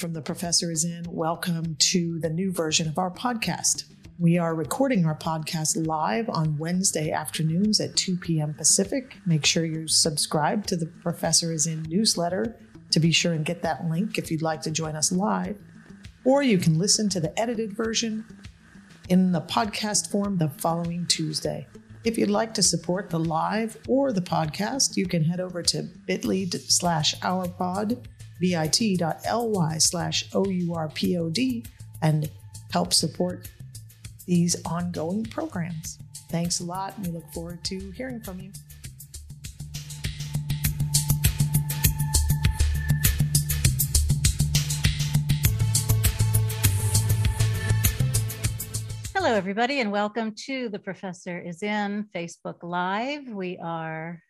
from The Professor is In. Welcome to the new version of our podcast. We are recording our podcast live on Wednesday afternoons at 2 p.m. Pacific. Make sure you subscribe to the Professor is In newsletter to be sure and get that link if you'd like to join us live. Or you can listen to the edited version in the podcast form the following Tuesday. If you'd like to support the live or the podcast, you can head over to bit.ly slash ourpod, bit.ly slash OURPOD, and help support these ongoing programs. Thanks a lot, and we look forward to hearing from you. Hello, everybody, and welcome to The Professor is in Facebook Live. We are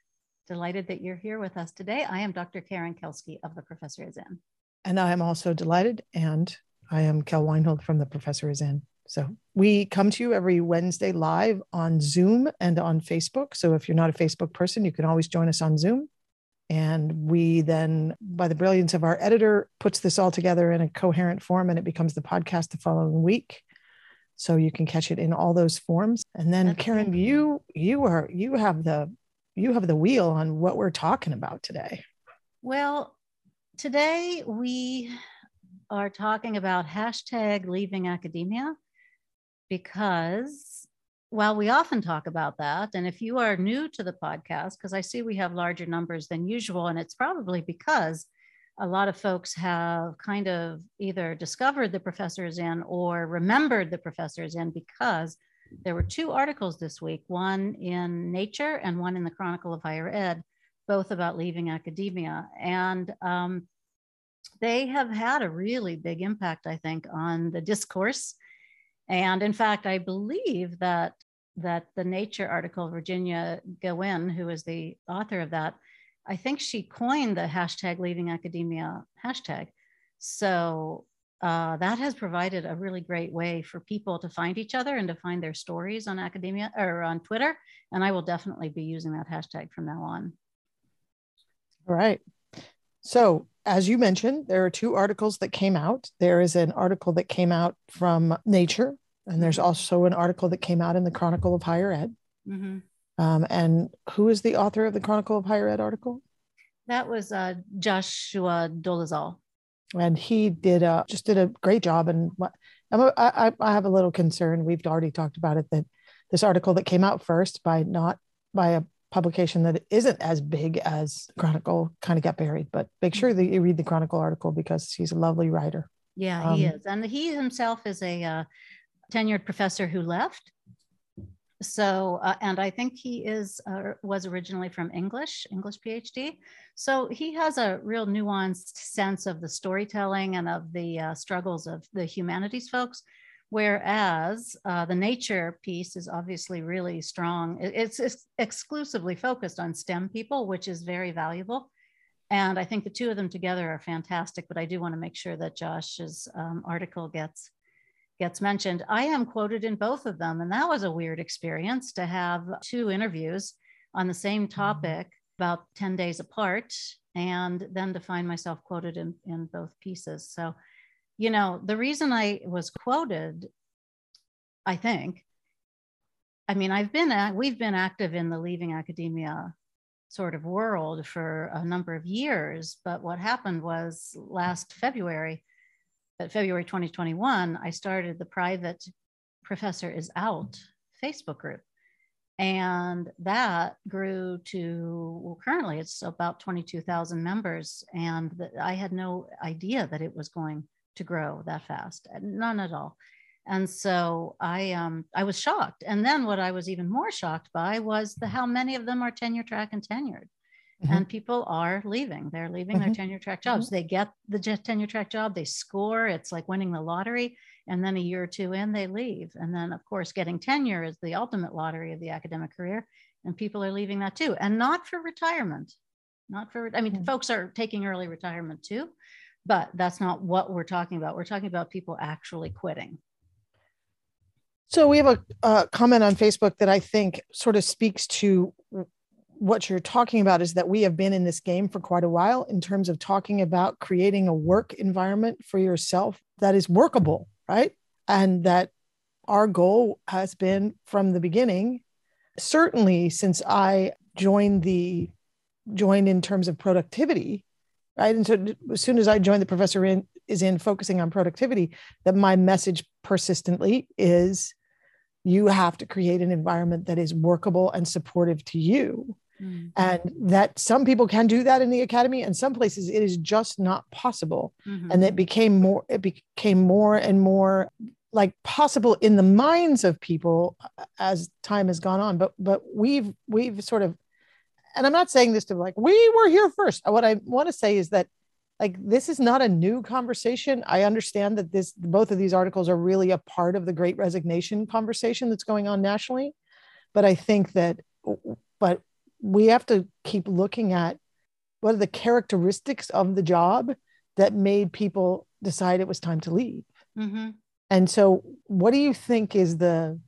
delighted that you're here with us today. I am Dr. Karen Kelsky of The Professor is in. And I am also delighted, and I am Kel Weinhold from The Professor is in. So we come to you every Wednesday live on Zoom and on Facebook. So if you're not a Facebook person, you can always join us on Zoom. And we then, by the brilliance of our editor, puts this all together in a coherent form and it becomes the podcast the following week. So you can catch it in all those forms. And then That's Karen, you you are you have the you have the wheel on what we're talking about today. Well, today we are talking about hashtag leaving academia because while we often talk about that, and if you are new to the podcast, because I see we have larger numbers than usual, and it's probably because a lot of folks have kind of either discovered the Professor is in or remembered the Professor is in because there were two articles this week, one in Nature and one in the Chronicle of Higher Ed, both about leaving academia. And um, they have had a really big impact, I think, on the discourse and in fact, I believe that that the Nature article, Virginia Gewin, who is the author of that, I think she coined the hashtag leaving academia hashtag. So uh, that has provided a really great way for people to find each other and to find their stories on academia or on Twitter. And I will definitely be using that hashtag from now on. All right. So, as you mentioned, there are two articles that came out. There is an article that came out from Nature and there's mm-hmm. also an article that came out in the Chronicle of Higher Ed. Mm-hmm. Um, and who is the author of the Chronicle of Higher Ed article? That was uh, Joshua Dolezal. And he did a, just did a great job. And I'm I have a little concern. We've already talked about it that this article that came out first by not by a publication that isn't as big as Chronicle kind of got buried. But make sure that you read the Chronicle article because he's a lovely writer. Yeah, um, he is, and he himself is a uh, tenured professor who left. So, uh, and I think he is uh, was originally from English, English PhD. So he has a real nuanced sense of the storytelling and of the uh, struggles of the humanities folks. Whereas uh, the nature piece is obviously really strong. It's, it's exclusively focused on STEM people, which is very valuable. And I think the two of them together are fantastic, but I do want to make sure that Josh's um, article gets gets mentioned. I am quoted in both of them. And that was a weird experience to have two interviews on the same mm-hmm. topic about 10 days apart and then to find myself quoted in, in both pieces. So, you know, the reason I was quoted, I think, I mean, I've been, we've been active in the leaving academia sort of world for a number of years. But what happened was last February, February 2021, I started the private Professor is Out Facebook group. And that grew to, well, currently it's about 22,000 members. And I had no idea that it was going to grow that fast, none at all. And so I, um, I was shocked. And then what I was even more shocked by was the how many of them are tenure track and tenured. Mm-hmm. and people are leaving. They're leaving mm-hmm. their tenure track jobs. Mm-hmm. They get the tenure track job, they score. It's like winning the lottery. And then a year or two in, they leave. And then, of course, getting tenure is the ultimate lottery of the academic career. And people are leaving that too. And not for retirement. Not for, I mean, mm-hmm. folks are taking early retirement too, but that's not what we're talking about. We're talking about people actually quitting. So we have a, a comment on Facebook that I think sort of speaks to what you're talking about is that we have been in this game for quite a while in terms of talking about creating a work environment for yourself that is workable, right? And that our goal has been from the beginning, certainly since I joined the joined in terms of productivity, right? And so as soon as I joined, the professor in, is in focusing on productivity, that my message persistently is you have to create an environment that is workable and supportive to you. Mm-hmm. And that some people can do that in the academy, and some places it is just not possible. Mm-hmm. And it became more, it became more and more like possible in the minds of people as time has gone on. But but we've we've sort of, and I'm not saying this to like we were here first. What I want to say is that like this is not a new conversation i understand that this both of these articles are really a part of the great resignation conversation that's going on nationally but i think that but we have to keep looking at what are the characteristics of the job that made people decide it was time to leave mm-hmm. and so what do you think is the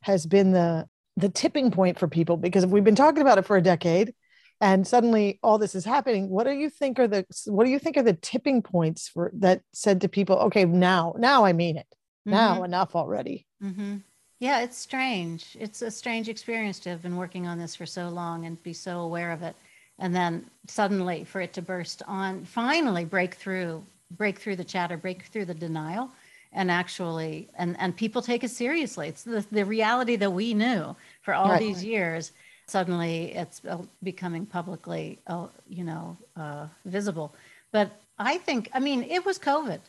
has been the the tipping point for people because if we've been talking about it for a decade and suddenly all this is happening what do you think are the what do you think are the tipping points for that said to people okay now now i mean it now mm-hmm. enough already mm-hmm. Yeah it's strange it's a strange experience to have been working on this for so long and be so aware of it and then suddenly for it to burst on finally break through break through the chatter break through the denial and actually and and people take it seriously it's the, the reality that we knew for all right. these years suddenly it's uh, becoming publicly, uh, you know, uh, visible. But I think, I mean, it was COVID.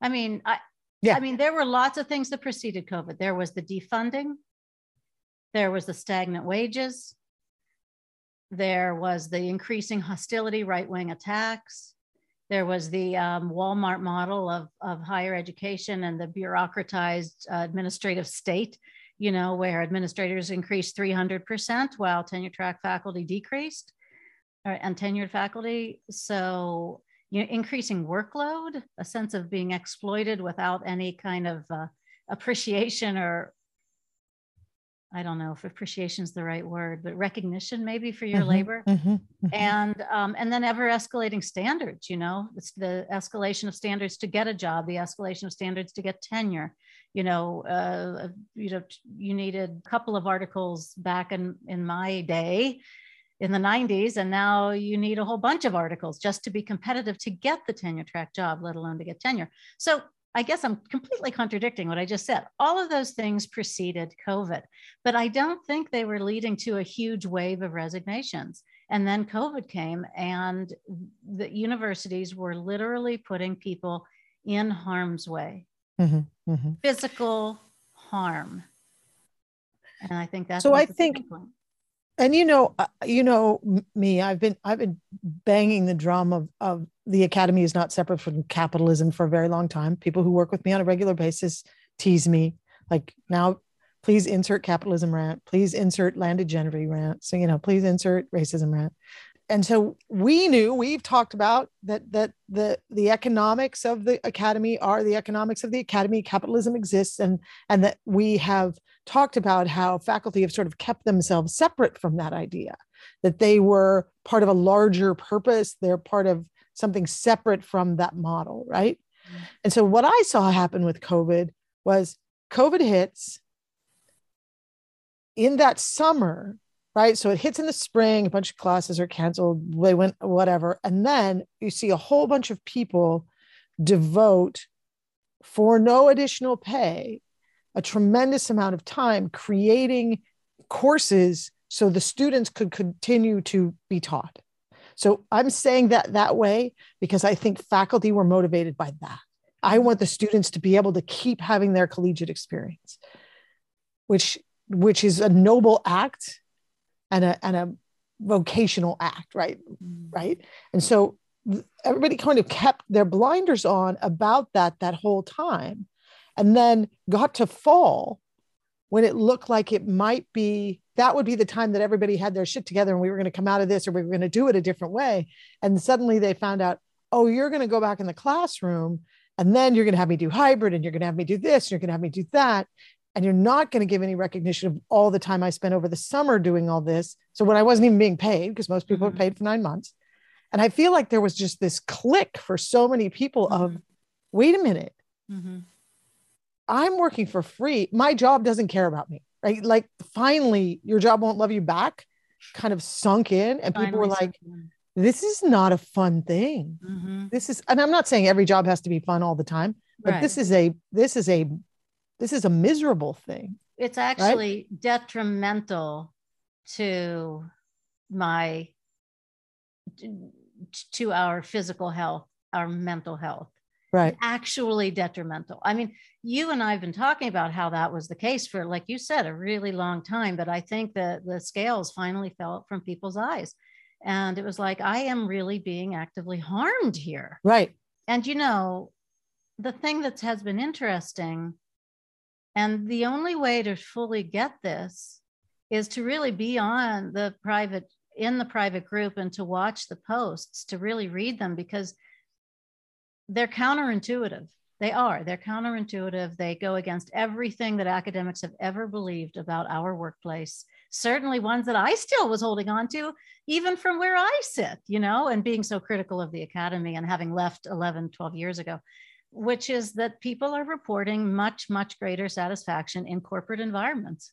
I mean, I, yeah. I mean, there were lots of things that preceded COVID. There was the defunding. There was the stagnant wages. There was the increasing hostility, right wing attacks. There was the um, Walmart model of, of higher education and the bureaucratized uh, administrative state you know, where administrators increased 300% while tenure track faculty decreased or, and tenured faculty. So, you know, increasing workload, a sense of being exploited without any kind of uh, appreciation or I don't know if appreciation is the right word, but recognition maybe for your mm-hmm, labor, mm-hmm, mm-hmm. and um, and then ever escalating standards. You know, it's the escalation of standards to get a job, the escalation of standards to get tenure. You know, uh, you know, you needed a couple of articles back in in my day, in the 90s, and now you need a whole bunch of articles just to be competitive to get the tenure track job, let alone to get tenure. So I guess I'm completely contradicting what I just said. All of those things preceded COVID, but I don't think they were leading to a huge wave of resignations. And then COVID came, and the universities were literally putting people in harm's way, mm-hmm, mm-hmm. physical harm. And I think that's so. I think and you know uh, you know me i've been i've been banging the drum of of the academy is not separate from capitalism for a very long time. People who work with me on a regular basis tease me like now please insert capitalism rant please insert landed gentry rant so you know please insert racism rant and so we knew we've talked about that that the the economics of the academy are the economics of the academy capitalism exists and and that we have talked about how faculty have sort of kept themselves separate from that idea that they were part of a larger purpose they're part of something separate from that model right mm-hmm. and so what i saw happen with covid was covid hits in that summer right? So it hits in the spring, a bunch of classes are canceled, they went whatever. And then you see a whole bunch of people devote for no additional pay a tremendous amount of time creating courses so the students could continue to be taught. So I'm saying that that way because I think faculty were motivated by that. I want the students to be able to keep having their collegiate experience, which which is a noble act and a and a vocational act, right? Mm. Right. And so everybody kind of kept their blinders on about that that whole time and then got to fall when it looked like it might be that would be the time that everybody had their shit together and we were going to come out of this or we were going to do it a different way and suddenly they found out oh you're going to go back in the classroom and then you're going to have me do hybrid and you're going to have me do this and you're going to have me do that and you're not going to give any recognition of all the time I spent over the summer doing all this. So when I wasn't even being paid, because most people mm-hmm. are paid for nine months. And I feel like there was just this click for so many people mm-hmm. of, wait a minute, mm-hmm. I'm working for free. My job doesn't care about me, right? Like finally, your job won't love you back kind of sunk in. And finally people were like, this is not a fun thing. Mm-hmm. This is, and I'm not saying every job has to be fun all the time, but right. this is a, this is a this is a miserable thing. It's actually right? detrimental to my to our physical health, our mental health. Right. Actually detrimental. I mean, you and I have been talking about how that was the case for, like you said, a really long time. But I think that the scales finally fell from people's eyes. And it was like, I am really being actively harmed here. Right. And, you know, the thing that has been interesting and the only way to fully get this is to really be on the private, in the private group and to watch the posts, to really read them because they're counterintuitive. They are. They're counterintuitive. They go against everything that academics have ever believed about our workplace. Certainly ones that I still was holding on to, even from where I sit, you know, and being so critical of the academy and having left 11, 12 years ago which is that people are reporting much, much greater satisfaction in corporate environments.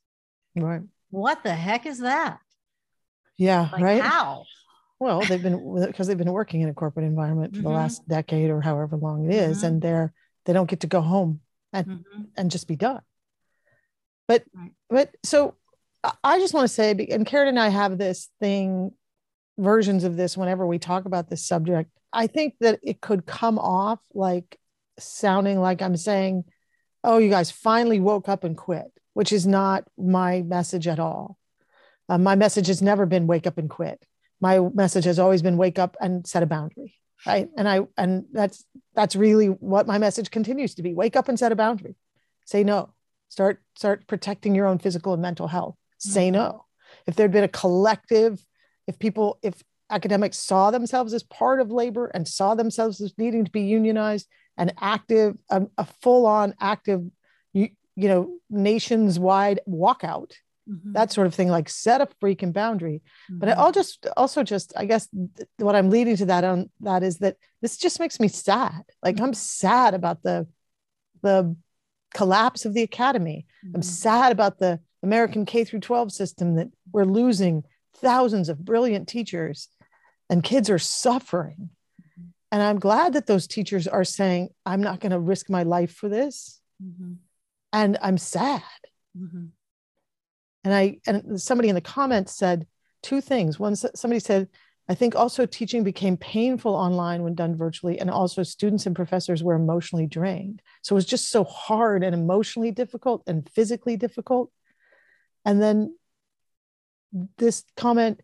Right. What the heck is that? Yeah, like right. How? Well, they've been because they've been working in a corporate environment for mm-hmm. the last decade or however long it is, mm-hmm. and they're they don't get to go home and mm-hmm. and just be done. But right. but so I just want to say, and Karen and I have this thing, versions of this whenever we talk about this subject. I think that it could come off like sounding like I'm saying, oh, you guys finally woke up and quit, which is not my message at all. Uh, my message has never been wake up and quit. My message has always been wake up and set a boundary. Right. And I, and that's, that's really what my message continues to be wake up and set a boundary. Say no. Start, start protecting your own physical and mental health. Say mm-hmm. no. If there'd been a collective, if people, if academics saw themselves as part of labor and saw themselves as needing to be unionized an active, a, a full on active, you, you know, nations wide walkout. Mm-hmm. That sort of thing, like set a freaking boundary. Mm-hmm. But I'll just also just, I guess, th- what I'm leading to that on that is that this just makes me sad. Like mm-hmm. I'm sad about the the collapse of the academy. I'm mm-hmm. sad about the American K through 12 system that we're losing thousands of brilliant teachers and kids are suffering and i'm glad that those teachers are saying i'm not going to risk my life for this. Mm-hmm. and i'm sad. Mm-hmm. and i and somebody in the comments said two things. One somebody said i think also teaching became painful online when done virtually and also students and professors were emotionally drained. So it was just so hard and emotionally difficult and physically difficult. And then this comment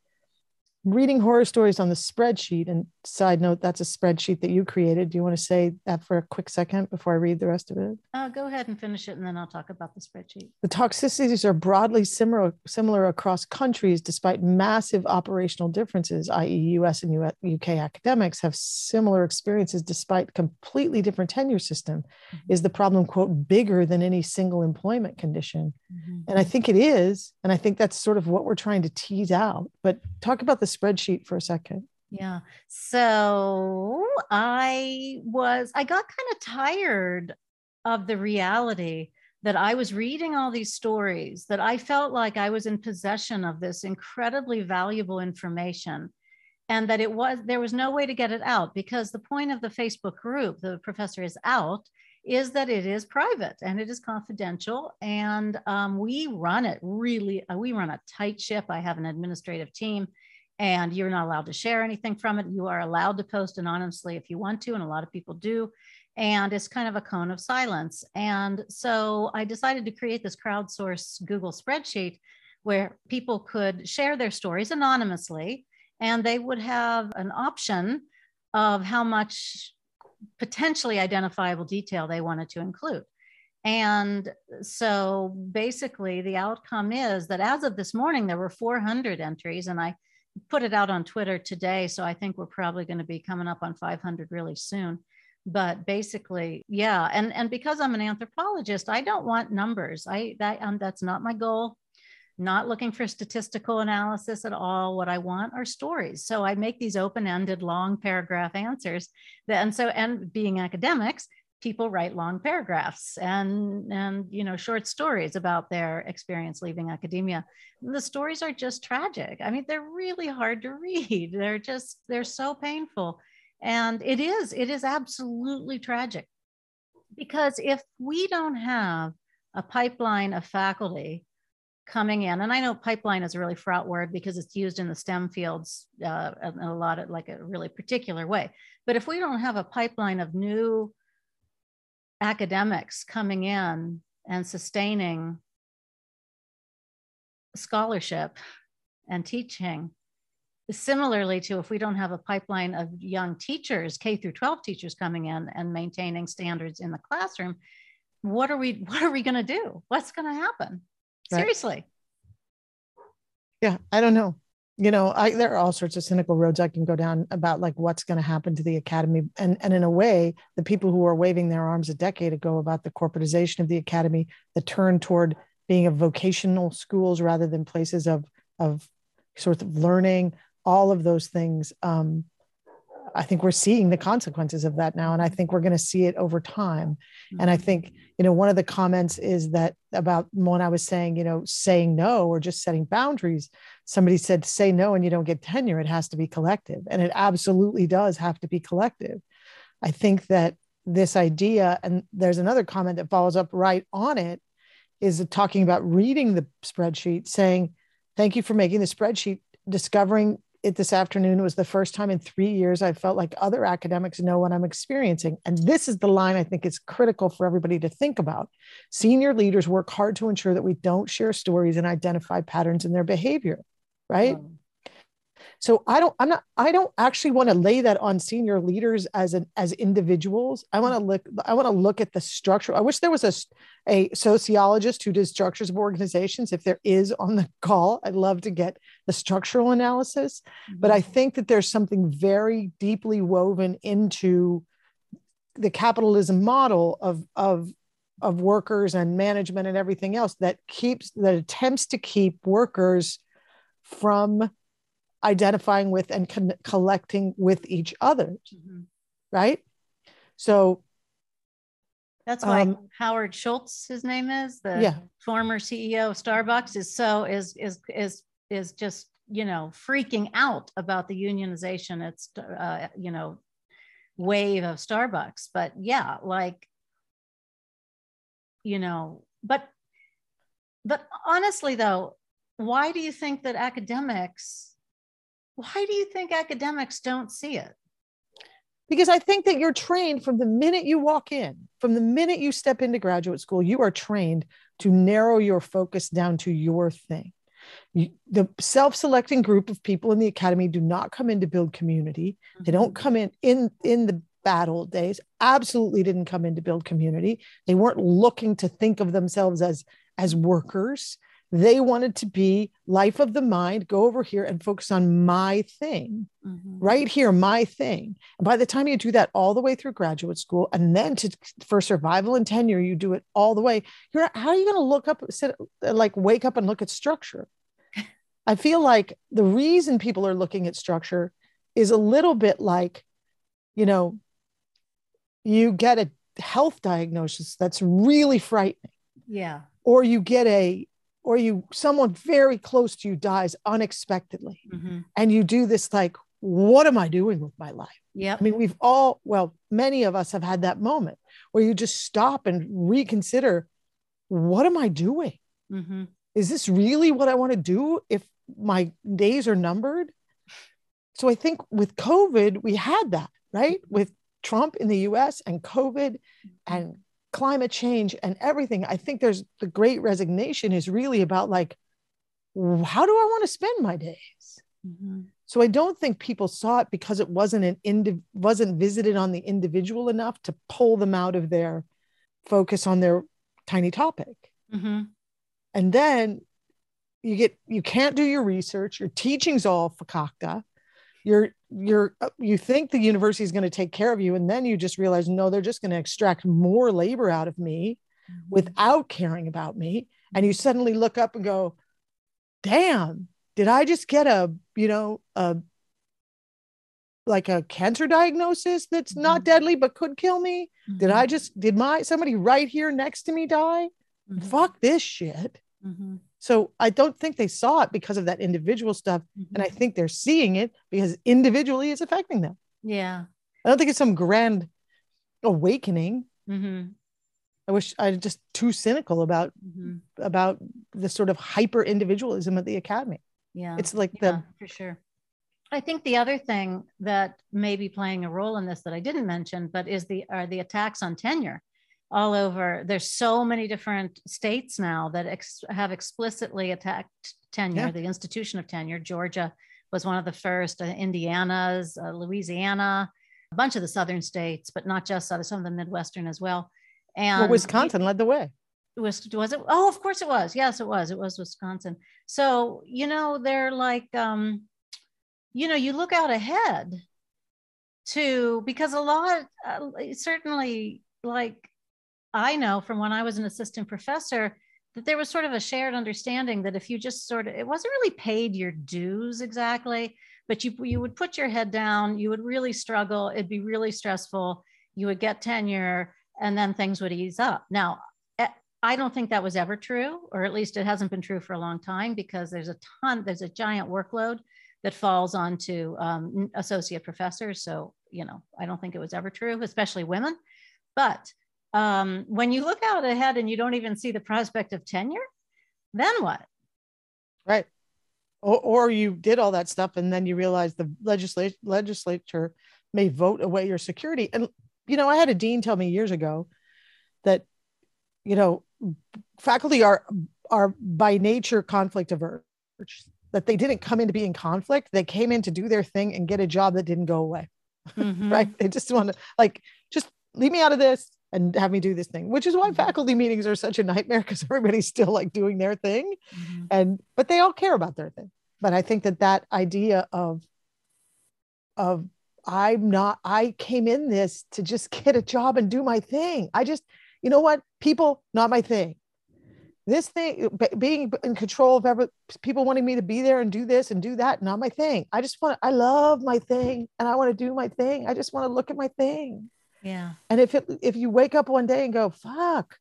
reading horror stories on the spreadsheet and side note that's a spreadsheet that you created do you want to say that for a quick second before i read the rest of it uh, go ahead and finish it and then i'll talk about the spreadsheet the toxicities are broadly similar similar across countries despite massive operational differences i.e us and uk academics have similar experiences despite completely different tenure system mm-hmm. is the problem quote bigger than any single employment condition mm-hmm. and i think it is and i think that's sort of what we're trying to tease out but talk about the spreadsheet for a second. Yeah. So I was, I got kind of tired of the reality that I was reading all these stories, that I felt like I was in possession of this incredibly valuable information and that it was there was no way to get it out because the point of the facebook group the professor is out is that it is private and it is confidential and um, we run it really we run a tight ship i have an administrative team and you're not allowed to share anything from it. You are allowed to post anonymously if you want to, and a lot of people do. And it's kind of a cone of silence. And so I decided to create this crowdsource Google spreadsheet where people could share their stories anonymously, and they would have an option of how much potentially identifiable detail they wanted to include. And so basically, the outcome is that as of this morning, there were 400 entries, and I put it out on Twitter today. So I think we're probably going to be coming up on 500 really soon. but basically yeah and and because i'm an anthropologist i don't want numbers i that um, that's not my goal not looking for statistical analysis at all what i want are stories so i make these open-ended long paragraph answers that, and so and being academics people write long paragraphs and and you know short stories about their experience leaving academia. The stories are just tragic. I mean they're really hard to read. They're just they're so painful. And it is it is absolutely tragic. Because if we don't have a pipeline of faculty coming in and i know pipeline is a really fraught word because it's used in the stem fields uh, in a lot of like a really particular way. But if we don't have a pipeline of new academics coming in and sustaining scholarship and teaching. Similarly to if we don't have a pipeline of young teachers k through 12 teachers coming in and maintaining standards in the classroom what are we what are we going to do? What's going to happen? Right. seriously. Yeah i don't know you know I, there are all sorts of cynical roads i can go down about like what's going to happen to the academy and and in a way the people who were waving their arms a decade ago about the corporatization of the academy the turn toward being a vocational schools rather than places of of sort of learning all of those things um, I think we're seeing the consequences of that now. And I think we're going to see it over time. And I think, mm-hmm. you know, one of the comments is that about when I was saying, you know, saying no or just setting boundaries, somebody said, say no and you don't get tenure. It has to be collective. And it absolutely does have to be collective. I think that this idea, and there's another comment that follows up right on it, is talking about reading the spreadsheet, saying, thank you for making the spreadsheet, discovering it this afternoon. Was the first time in three years I felt like other academics know what I'm experiencing. And this is the line I think is critical for everybody to think about. Senior leaders work hard to ensure that we don't share stories and identify patterns in their behavior, right? So I don't, I'm not, I don't actually want to lay that on senior leaders as an as individuals. I want to look, I want to look at the structure. I wish there was a a sociologist who does structures of organizations. If there is on the call, I'd love to get the structural analysis. Mm-hmm. But I mm-hmm. think that there's something very deeply woven into the capitalism model of of of workers and management and everything else that keeps that attempts to keep workers from identifying with and con- collecting with each other mm-hmm. right so that's why um, howard schultz his name is the yeah. former ceo of starbucks is so is is is is just you know freaking out about the unionization it's uh, you know wave of starbucks but yeah like you know but but honestly though why do you think that academics why do you think academics don't see it? Because I think that you're trained from the minute you walk in, from the minute you step into graduate school, you are trained to narrow your focus down to your thing. You, the self-selecting group of people in the academy do not come in to build community. They don't mm-hmm. come in in in the bad old days. Absolutely didn't come in to build community. They weren't looking to think of themselves as as workers. They wanted to be life of the mind, go over here and focus on my thing, mm-hmm. right here, my thing. And by the time you do that all the way through graduate school, and then to for survival and tenure, you do it all the way. You're how are you going to look up, sit, like wake up and look at structure? I feel like the reason people are looking at structure is a little bit like, you know, you get a health diagnosis that's really frightening. Yeah. Or you get a or you someone very close to you dies unexpectedly. Mm-hmm. and you do this like what am i doing with my life? Yeah i mean we've all well many of us have had that moment where you just stop and reconsider what am i doing? Mm-hmm. is this really what i want to do if my days are numbered? So i think with covid we had that right? With trump in the us and covid and climate change and everything i think there's the great resignation is really about like how do i want to spend my days mm-hmm. so i don't think people saw it because it wasn't an indi- wasn't visited on the individual enough to pull them out of their focus on their tiny topic mm-hmm. and then you get you can't do your research your teaching's all fakakta you're you're uh, you think the university is going to take care of you and then you just realize no they're just going to extract more labor out of me mm-hmm. without caring about me and you suddenly look up and go damn did i just get a you know a like a cancer diagnosis that's not mm-hmm. deadly but could kill me mm-hmm. did i just did my somebody right here next to me die mm-hmm. fuck this shit mm-hmm. So i don't think they saw it because of that individual stuff and i mm-hmm. think they're seeing it because individually it's affecting them. Yeah. I don't think it's some grand awakening. Mm-hmm. i wish i just too cynical about about the sort of hyper individualism of the academy. Yeah. It's like yeah, the for sure. I think the other thing that may be playing a role in this that I didn't mention, but is the are the attacks on tenure all over. There's so many different states now that ex- have explicitly attacked tenure, yeah. the institution of tenure. Georgia was one of the first. Uh, Indiana's, uh, Louisiana, a bunch of the southern states, but not just some of the Midwestern as well. And well, Wisconsin led the way. Was was it? Oh, of course it was. Yes, it was. It was Wisconsin. So you know they're like. um you know you look out ahead to because a lot uh, certainly like i know from when i was an assistant professor that there was sort of a shared understanding that if you just sort of it wasn't really paid your dues exactly but you you would put your head down you would really struggle it'd be really stressful you would get tenure and then things would ease up now eh, I don't think that was ever true, or at least it hasn't been true for a long time because there's a ton, there's a giant workload that falls onto um, associate professors. So, you know, I don't think it was ever true, especially women. But um, when you look out ahead and you don't even see the prospect of tenure, then what? Right. Or, or you did all that stuff and then you realize the legislature legislature may vote away your security. And, you know, I had a dean tell me years ago that, you know, faculty are are by nature conflict averse that they didn't come in to be in conflict. They came in to do their thing and get a job that didn't go away. Mm-hmm. right. They just want to like, just leave me out of this and have me do this thing, which is why mm-hmm. faculty meetings are such a nightmare because everybody's still like doing their thing. Mm-hmm. And, but they all care about their thing. But I think that that idea of, of, I'm not, I came in this to just get a job and do my thing. I just, you know what? People, not my thing this thing being in control of ever people wanting me to be there and do this and do that not my thing i just want i love my thing and i want to do my thing i just want to look at my thing yeah. And if it if you wake up one day and go fuck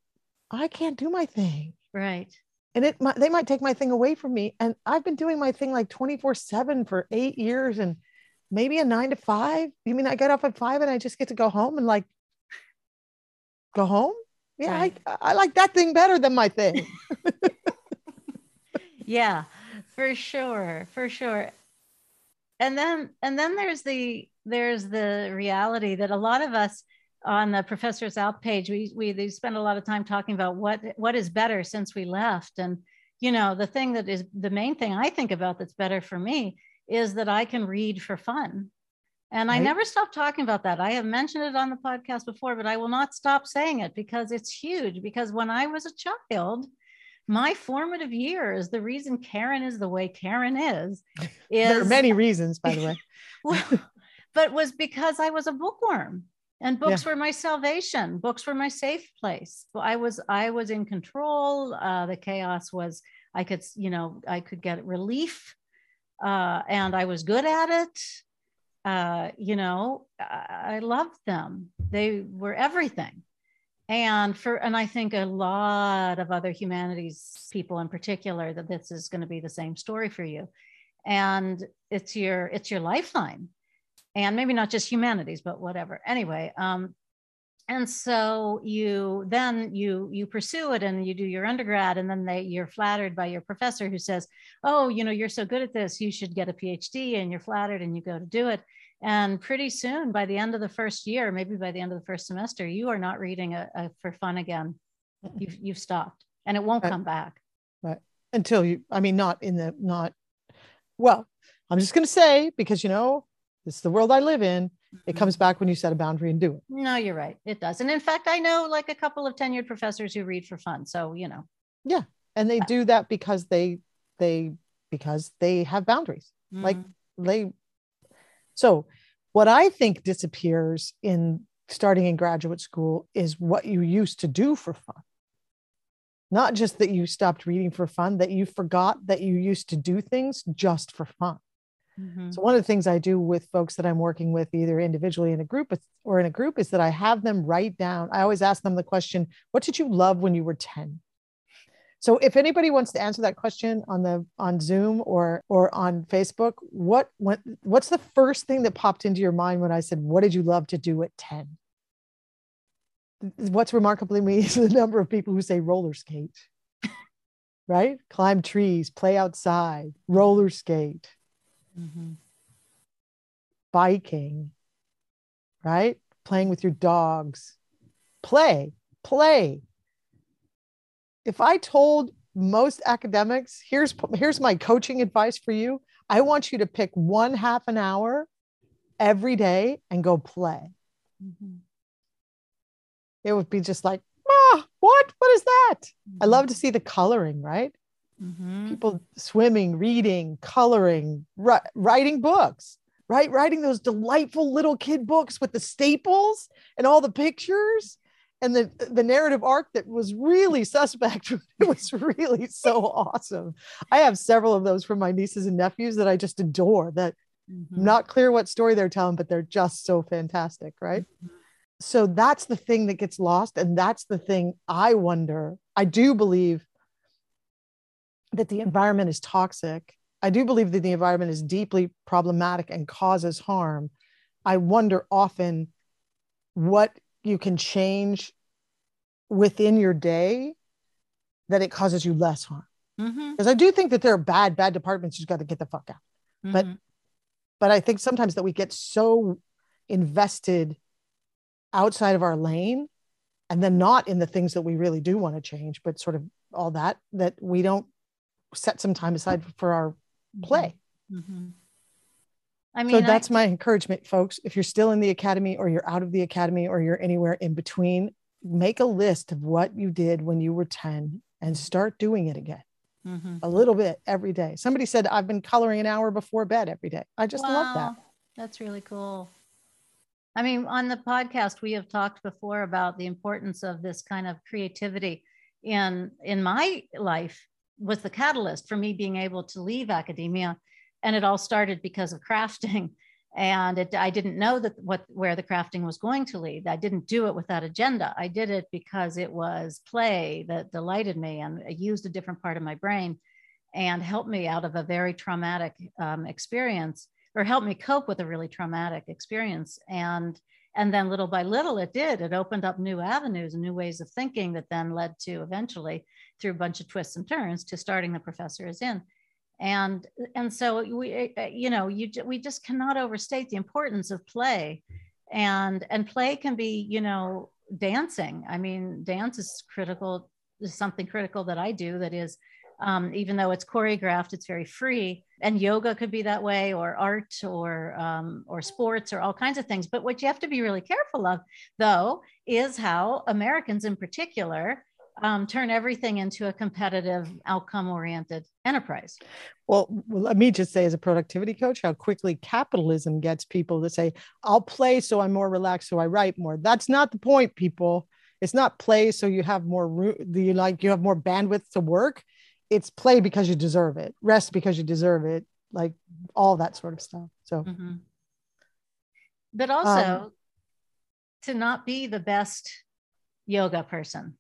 i can't do my thing. Right. And it they might take my thing away from me. And i've been doing my thing like 24 7 for eight years and maybe a nine to five. You mean i get off at five and i just get to go home and like go home? Yeah right. I, I like that thing better than my thing. Yeah for sure for sure. And then and then there's the there's the reality that a lot of us on the professors out page we we spend a lot of time talking about what what is better since we left and you know the thing that is the main thing i think about that's better for me is that i can read for fun and right. I never stop talking about that. I have mentioned it on the podcast before, but I will not stop saying it because it's huge. Because when I was a child, my formative years, the reason Karen is the way Karen is, is there are many reasons, by the way. well, but was because I was a bookworm and books yeah. were my salvation books were my safe place i was i was in control uh, the chaos was i could you know i could get relief uh, and i was good at it uh, you know, I, I loved them. They were everything. And for and I think a lot of other humanities people in particular that this is going to be the same story for you. And it's your it's your lifeline. And maybe not just humanities, but whatever. Anyway, um, and so you then you you pursue it and you do your undergrad and then they you're flattered by your professor who says oh you know you're so good at this you should get a phd and you're flattered and you go to do it and pretty soon by the end of the first year maybe by the end of the first semester you are not reading a, a for fun again you've, you've stopped and it won't right. come back right until you i mean not in the not well i'm just going to say because you know this is the world i live in it comes back when you set a boundary and do it. No, you're right. It does. And in fact, I know like a couple of tenured professors who read for fun. So, you know. Yeah. And they do that because they they because they have boundaries. Mm-hmm. Like they So, what I think disappears in starting in graduate school is what you used to do for fun. Not just that you stopped reading for fun, that you forgot that you used to do things just for fun. Mm-hmm. So one of the things I do with folks that I'm working with, either individually in a group or in a group, is that I have them write down. I always ask them the question, "What did you love when you were 10?" So if anybody wants to answer that question on the on Zoom or or on Facebook, what what what's the first thing that popped into your mind when I said, "What did you love to do at 10?" What's remarkably me is the number of people who say roller skate, right? Climb trees, play outside, roller skate mm-hmm. biking, right? Playing with your dogs. Play, play. If I told most academics, here's here's my coaching advice for you. I want you to pick one half an hour every day and go play. Mm-hmm. It would be just like, ah, what? What is that? Mm-hmm. I love to see the coloring, right? Mm-hmm. people swimming, reading, coloring, ri- writing books, right? Writing those delightful little kid books with the staples and all the pictures and the the narrative arc that was really suspect it was really so awesome i have several of those from my nieces and nephews that i just adore that mm-hmm. not clear what story they're telling but they're just so fantastic right mm-hmm. so that's the thing that gets lost and that's the thing i wonder i do believe that the environment is toxic. I do believe that the environment is deeply problematic and causes harm. I wonder often what you can change within your day that it causes you less harm. Because mm-hmm. I do think that there are bad, bad departments you've got to get the fuck out. Mm-hmm. But but I think sometimes that we get so invested outside of our lane and then not in the things that we really do want to change, but sort of all that that we don't set some time aside for our mm-hmm. play. Mm-hmm. I mean, so that's I, my encouragement, folks. If you're still in the academy or you're out of the academy or you're anywhere in between, make a list of what you did when you were 10 and start doing it again. Mm-hmm. A little bit every day. Somebody said, I've been coloring an hour before bed every day. I just wow, love that. That's really cool. I mean, on the podcast, we have talked before about the importance of this kind of creativity in in my life was the catalyst for me being able to leave academia. And it all started because of crafting. And it, i didn't know that what where the crafting was going to lead. I didn't do it with that agenda. I did it because it was play that delighted me and used a different part of my brain and helped me out of a very traumatic um, experience or helped me cope with a really traumatic experience. And and then little by little it did. It opened up new avenues and new ways of thinking that then led to eventually through a bunch of twists and turns to starting the professor is in and and so we eh, eh, you know you we just cannot overstate the importance of play and and play can be you know dancing i mean dance is critical is something critical that i do that is um, even though it's choreographed, it's very free. And yoga could be that way, or art, or um, or sports, or all kinds of things. But what you have to be really careful of, though, is how Americans, in particular, um, turn everything into a competitive, outcome-oriented enterprise. Well, well, let me just say, as a productivity coach, how quickly capitalism gets people to say, "I'll play so I'm more relaxed, so I write more." That's not the point, people. It's not play so you have more room. You like you have more bandwidth to work it's play because you deserve it, rest because you deserve it, like all that sort of stuff. So, mm-hmm. but also um, to not be the best yoga person,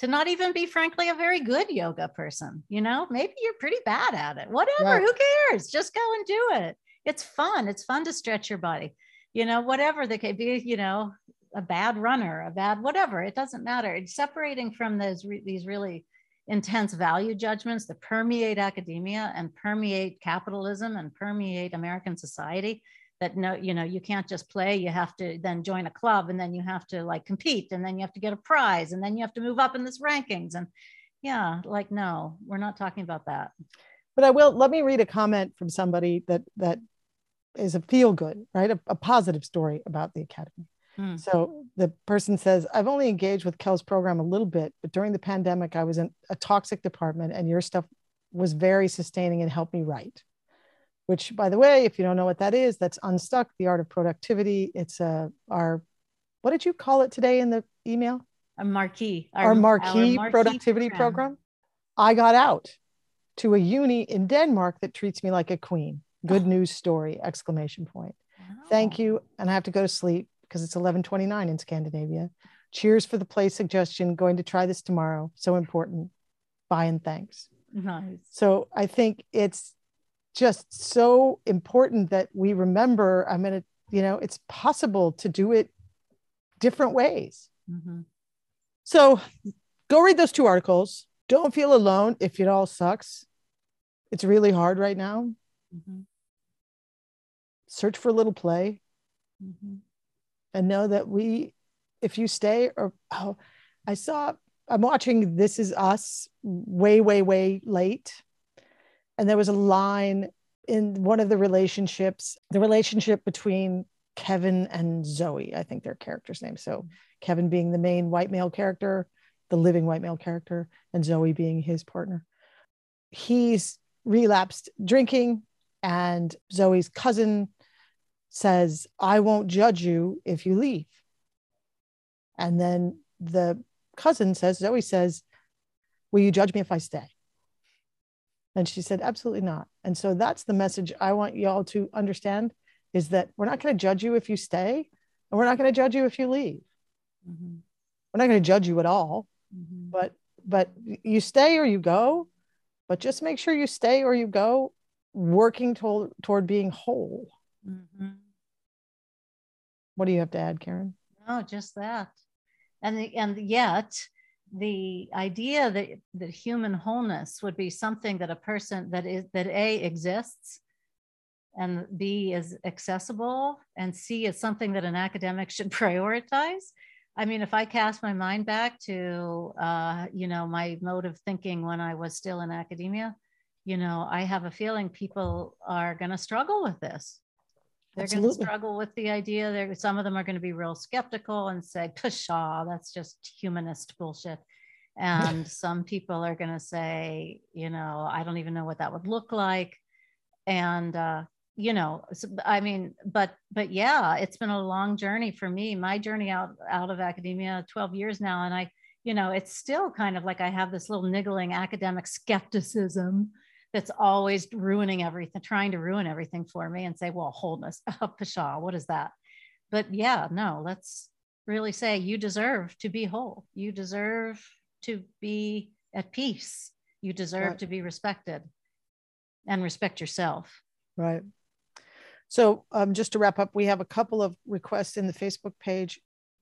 to not even be, frankly, a very good yoga person. You know, maybe you're pretty bad at it. Whatever, who cares? Just go and do it. It's fun. It's fun to stretch your body. You know, whatever they could be. You know, a bad runner, a bad whatever. It doesn't matter. It's separating from those re- these really intense value judgments that permeate academia and permeate capitalism and permeate American society that no you know you can't just play you have to then join a club and then you have to like compete and then you have to get a prize and then you have to move up in this rankings and yeah like no we're not talking about that but i will let me read a comment from somebody that that is a feel good right a, a positive story about the academy Hmm. So the person says, I've only engaged with Kel's program a little bit, but during the pandemic, I was in a toxic department and your stuff was very sustaining and helped me write. Which by the way, if you don't know what that is, that's Unstuck, the art of productivity. It's a our what did you call it today in the email? A marquee. Our, our marquee, marquee, productivity program. program. I got out to a uni in Denmark that treats me like a queen. Good oh. news story! Exclamation point. Wow. Thank you. And I have to go to sleep because it's 11:29 in Scandinavia. Cheers for the play suggestion. Going to try this tomorrow. So important. Bye and thanks. Nice. So I think it's just so important that we remember. I'm gonna, you know, it's possible to do it different ways. Mm-hmm. So go read those two articles. Don't feel alone if it all sucks. It's really hard right now. Mm-hmm. Search for a little play mm-hmm. and know that we, if you stay, or oh, I saw, I'm watching This Is Us way, way, way late. And there was a line in one of the relationships, the relationship between Kevin and Zoe, I think their characters' names. So Kevin being the main white male character, the living white male character, and Zoe being his partner. He's relapsed drinking, and Zoe's cousin says, I won't judge you if you leave. And then the cousin says, Zoe says, Will you judge me if I stay? And she said, Absolutely not. And so that's the message I want y'all to understand is that we're not going to judge you if you stay, and we're not going to judge you if you leave. Mm-hmm. We're not going to judge you at all mm-hmm. but but you stay or you go but just make sure you stay or you go working toward toward being whole mm-hmm. what do you have to add karen no just that and the, and yet the idea that that human wholeness would be something that a person that is that a exists and b is accessible and c is something that an academic should prioritize I mean, if I cast my mind back to, uh, you know, my mode of thinking when I was still in academia, you know, I have a feeling people are going to struggle with this. They're going to struggle with the idea. There, some of them are going to be real skeptical and say, "Pshaw, that's just humanist bullshit." And some people are going to say, you know, I don't even know what that would look like. And uh, you know i mean but but yeah it's been a long journey for me my journey out out of academia 12 years now and i you know it's still kind of like i have this little niggling academic skepticism that's always ruining everything trying to ruin everything for me and say well wholeness oh, pshaw what is that but yeah no let's really say you deserve to be whole you deserve to be at peace you deserve right. to be respected and respect yourself right so, um, just to wrap up, we have a couple of requests in the Facebook page.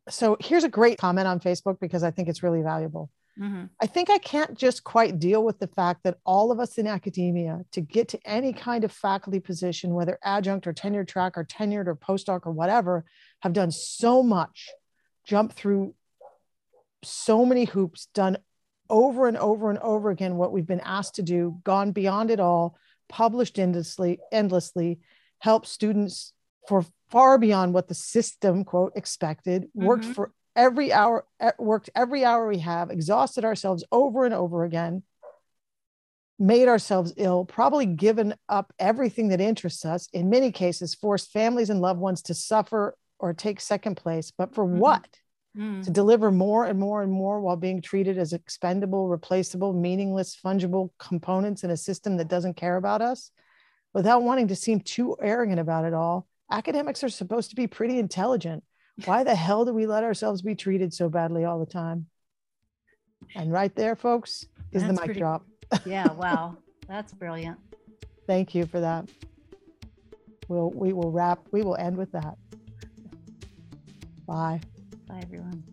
So, here's a great comment on Facebook because I think it's really valuable. Mm-hmm. I think I can't just quite deal with the fact that all of us in academia, to get to any kind of faculty position, whether adjunct or tenure track or tenured or postdoc or whatever, have done so much, jumped through so many hoops, done over and over and over again what we've been asked to do, gone beyond it all, published endlessly, endlessly, help students for far beyond what the system quote expected mm-hmm. worked for every hour worked every hour we have exhausted ourselves over and over again made ourselves ill probably given up everything that interests us in many cases forced families and loved ones to suffer or take second place but for mm-hmm. what mm-hmm. to deliver more and more and more while being treated as expendable replaceable meaningless fungible components in a system that doesn't care about us without wanting to seem too arrogant about it all, academics are supposed to be pretty intelligent. Why the hell do we let ourselves be treated so badly all the time? And right there, folks, is That's the mic pretty, drop. yeah, wow. That's brilliant. Thank you for that. We'll we will wrap, we will end with that. Bye. Bye everyone.